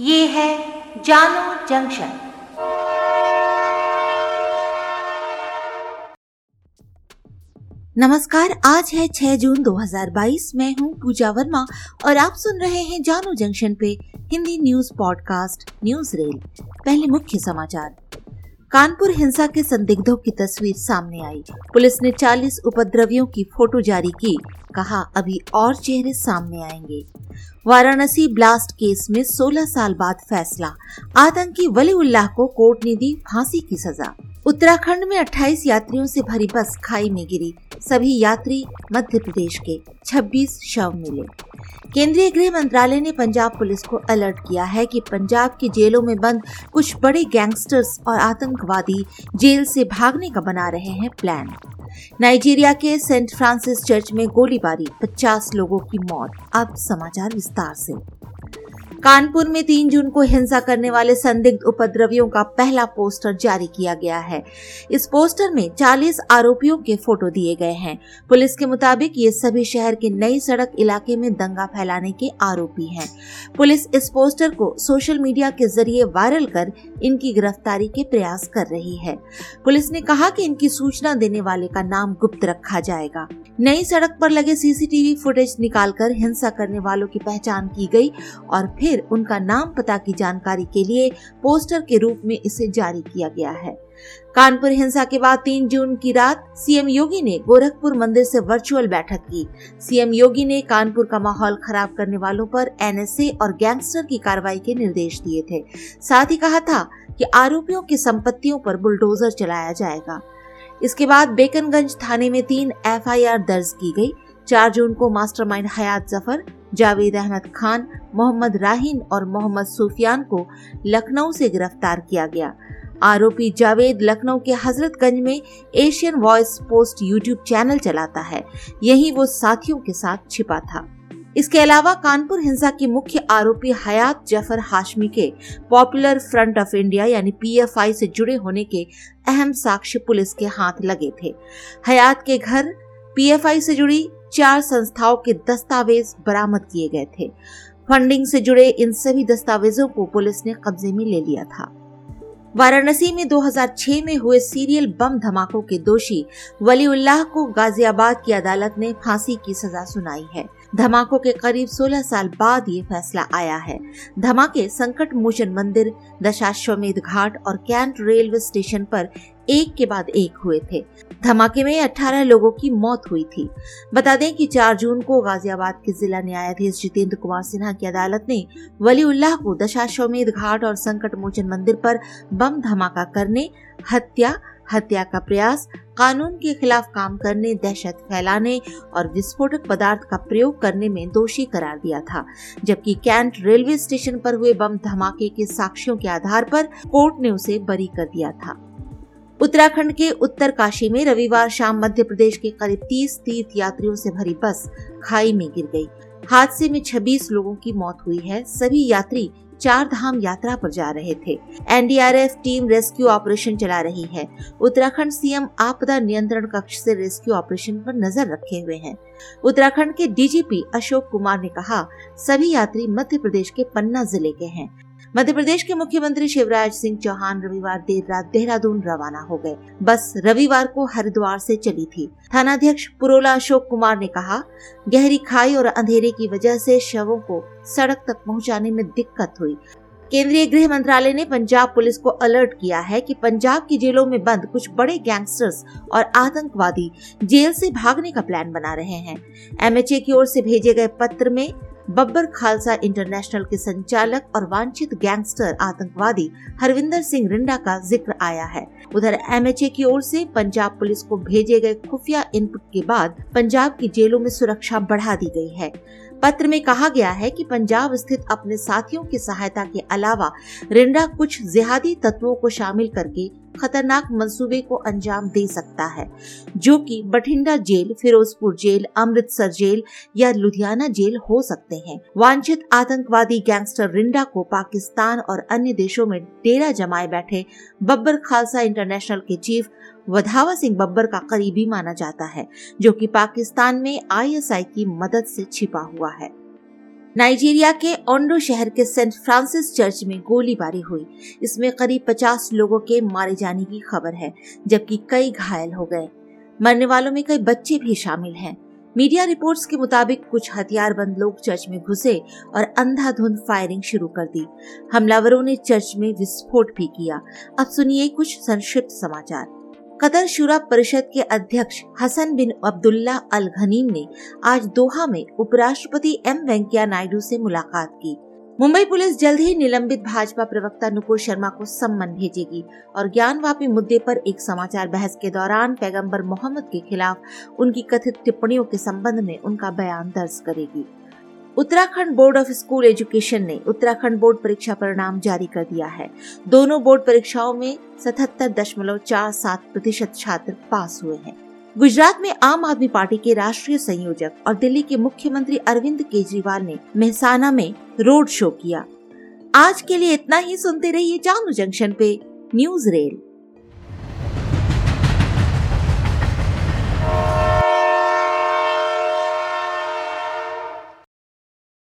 ये है जानो जंक्शन। नमस्कार, आज है 6 जून 2022 मैं हूँ पूजा वर्मा और आप सुन रहे हैं जानो जंक्शन पे Hindi news podcast news rail. पहले मुख्य समाचार। कानपुर हिंसा के संदिग्धों की तस्वीर सामने आई। पुलिस ने 40 उपद्रवियों की फ़ोटो जारी की, कहा, अभी और चेहरे सामने आएँगे। वाराणसी ब्लास्ट केस में 16 साल बाद फैसला, आतंकी वली उल्लाह को कोर्ट ने दी फांसी की सजा। उत्तराखंड में 28 यात्रियों से भरी बस खाई में गिरी। सभी यात्री मध्य प्रदेश के। 26 शव मिले। केंद्रीय गृह मंत्रालय ने पंजाब पुलिस को अलर्ट किया है कि पंजाब की जेलों में बंद कुछ बड़े गैंगस्टर्स और आतंकवादी जेल से भागने का बना रहे हैं प्लान। नाइजीरिया के सेंट फ्रांसिस चर्च में गोलीबारी 50 लोगों की मौत। अब समाचार विस्तार से। कानपुर में तीन जून को हिंसा करने वाले संदिग्ध उपद्रवियों का पहला पोस्टर जारी किया गया है। इस पोस्टर में 40 आरोपियों के फ़ोटो दिए गए हैं। पुलिस के मुताबिक ये सभी शहर के नई सड़क इलाके में दंगा फैलाने के आरोपी हैं। पुलिस इस पोस्टर को सोशल मीडिया के ज़रिए वायरल कर इनकी गिरफ्तारी के प्रयास कर रही है। पुलिस ने कहा कि इनकी सूचना देने वाले का नाम गुप्त रखा जाएगा। नई सड़क पर लगे सीसीटीवी फुटेज निकालकर हिंसा करने वालों की पहचान की गई और फिर फिर उनका नाम पता की जानकारी के लिए पोस्टर के रूप में इसे जारी किया गया है। कानपुर हिंसा के बाद तीन जून की रात सीएम योगी ने गोरखपुर मंदिर से वर्चुअल बैठक की। सीएम योगी ने कानपुर का माहौल खराब करने वालों पर एनएसए और गैंगस्टर की कार्रवाई के निर्देश दिए थे। साथ ही कहा था कि आरोपियों की संपत्तियों पर बुलडोजर चलाया जाएगा। इसके बाद बेकनगंज थाने में तीन एफआईआर दर्ज की गई। चार जून को मास्टरमाइंड हयात ज़फ़र, जावेद अहमद खान, मोहम्मद राहीन और मोहम्मद सुफियान को लखनऊ से गिरफ़्तार किया गया। आरोपी जावेद लखनऊ के हजरतगंज में Asian Voice Post YouTube channel चलाता है। यही वो साथियों के साथ छिपा था। इसके अलावा कानपुर हिंसा के मुख्य आरोपी हयात ज़फ़र हाशमी के पॉपुलर फ्रंट ऑफ़ इंडिया यानी पीएफआई से जुड़े होने के अहम साक्ष्य पुलिस के हाथ लगे थे। हयात के घर पीएफआई से जुड़ी चार संस्थाओं के दस्तावेज़ बरामद किए गए थे। फंडिंग से जुड़े इन सभी दस्तावेजों को पुलिस ने कब्जे में ले लिया था। वाराणसी में 2006 में हुए सीरियल बम धमाकों के दोषी वलीउल्लाह को गाजियाबाद की अदालत ने फांसी की सजा सुनाई है। धमाकों के करीब 16 साल बाद ये फैसला आया है। धमाके संकट मोचन मंदिर, दशाश्वमेध घाट और कैंट रेलवे स्टेशन पर एक के बाद एक हुए थे। धमाके में 18 लोगों की मौत हुई थी। बता दें कि 4 जून को गाजियाबाद के जिला न्यायाधीश जितेंद्र कुमार सिन्हा की अदालत ने वली उल्लाह को दशाश्वमेध घाट और संकट मोचन मंदिर पर बम धमाका करने, हत्या हत्या का प्रयास, कानून के खिलाफ काम करने, दहशत फैलाने और विस्फोटक पदार्थ का प्रयोग करने में दोषी करार दिया था, जबकि कैंट रेलवे स्टेशन पर हुए बम धमाके के साक्ष्यों के आधार पर कोर्ट ने उसे बरी कर दिया था। उत्तराखंड के उत्तर काशी में रविवार शाम मध्य प्रदेश के करीब 30 तीर्थ यात्रियों से भरी बस खाई में गिर गई। हादसे में 26 लोगों की मौत हुई है। सभी यात्री चार धाम यात्रा पर जा रहे थे। एनडीआरएफ टीम रेस्क्यू ऑपरेशन चला रही है। उत्तराखंड सीएम आपदा नियंत्रण कक्ष से रेस्क्यू ऑपरेशन पर नज़र रखे हुए हैं। उत्तराखंड के डीजीपी अशोक कुमार ने कहा, सभी यात्री मध्य प्रदेश के पन्ना ज़िले के हैं। मध्य प्रदेश के मुख्यमंत्री शिवराज सिंह चौहान रविवार देर रात देहरादून रवाना हो गए। बस रविवार को हरिद्वार से चली थी। थानाध्यक्ष पुरोला अशोक कुमार ने कहा, गहरी खाई और अंधेरे की वजह से शवों को सड़क तक पहुँचाने में दिक्कत हुई। केंद्रीय गृह मंत्रालय ने पंजाब पुलिस को अलर्ट किया है कि पंजाब की जेलों में बंद कुछ बड़े गैंगस्टर्स और आतंकवादी जेल से भागने का प्लान बना रहे हैं। एमएचए की ओर से भेजे गए पत्र में बब्बर खालसा इंटरनेशनल के संचालक और वांछित गैंगस्टर आतंकवादी हरविंदर सिंह रिंडा का ज़िक्र आया है। उधर एमएचए की ओर से पंजाब पुलिस को भेजे गए खुफिया इनपुट के बाद पंजाब की जेलों में सुरक्षा बढ़ा दी गई है। पत्र में कहा गया है कि पंजाब स्थित अपने साथियों की सहायता के अलावा रिंडा कुछ जिहादी तत्वों को शामिल करके खतरनाक मंसूबे को अंजाम दे सकता है, जो कि Bathinda jail, Firozpur jail, Amritsar jail या लुधियाना जेल हो सकते हैं। वांछित आतंकवादी गैंगस्टर रिंडा को पाकिस्तान और अन्य देशों में डेरा जमाए बैठे बब्बर खालसा इंटरनेशनल के चीफ वधावा सिंह बब्बर का करीबी माना जाता है, जो कि पाकिस्तान में आईएसआई की मदद से छिपा हुआ है। नाइजीरिया के ओंडो शहर के सेंट फ्रांसिस चर्च में गोलीबारी हुई। इसमें करीब 50 लोगों के मारे जाने की खबर है, जबकि कई घायल हो गए। मरने वालों में कई बच्चे भी शामिल हैं। मीडिया रिपोर्ट्स के मुताबिक कुछ हथियारबंद लोग चर्च में घुसे और अंधाधुंध फायरिंग शुरू कर दी। हमलावरों ने चर्च में विस्फोट भी किया। अब सुनिए कुछ संक्षिप्त समाचार। कतर शुरा परिषद के अध्यक्ष हसन बिन अब्दुल्ला अल घनीम ने आज दोहा में उपराष्ट्रपति एम वेंकैया नायडू से मुलाकात की। मुंबई पुलिस जल्द ही निलंबित भाजपा प्रवक्ता नुपुर शर्मा को सम्मन भेजेगी और ज्ञानवापी मुद्दे पर एक समाचार बहस के दौरान पैगंबर मोहम्मद के खिलाफ उनकी कथित टिप्पणियों के संबंध में उनका बयान दर्ज करेगी। Uttarakhand board of school education ने उत्तराखंड बोर्ड परीक्षा परिणाम जारी कर दिया है। दोनों बोर्ड परीक्षाओं में सतहत्तर दशमलव चार सात प्रतिशत छात्र पास हुए हैं। गुजरात में आम आदमी पार्टी के राष्ट्रीय संयोजक और दिल्ली के मुख्यमंत्री अरविंद केजरीवाल ने मेहसाना में रोड शो किया। आज के लिए इतना ही। सुनते रहिए जानू जंक्शन पे न्यूज़ रेल।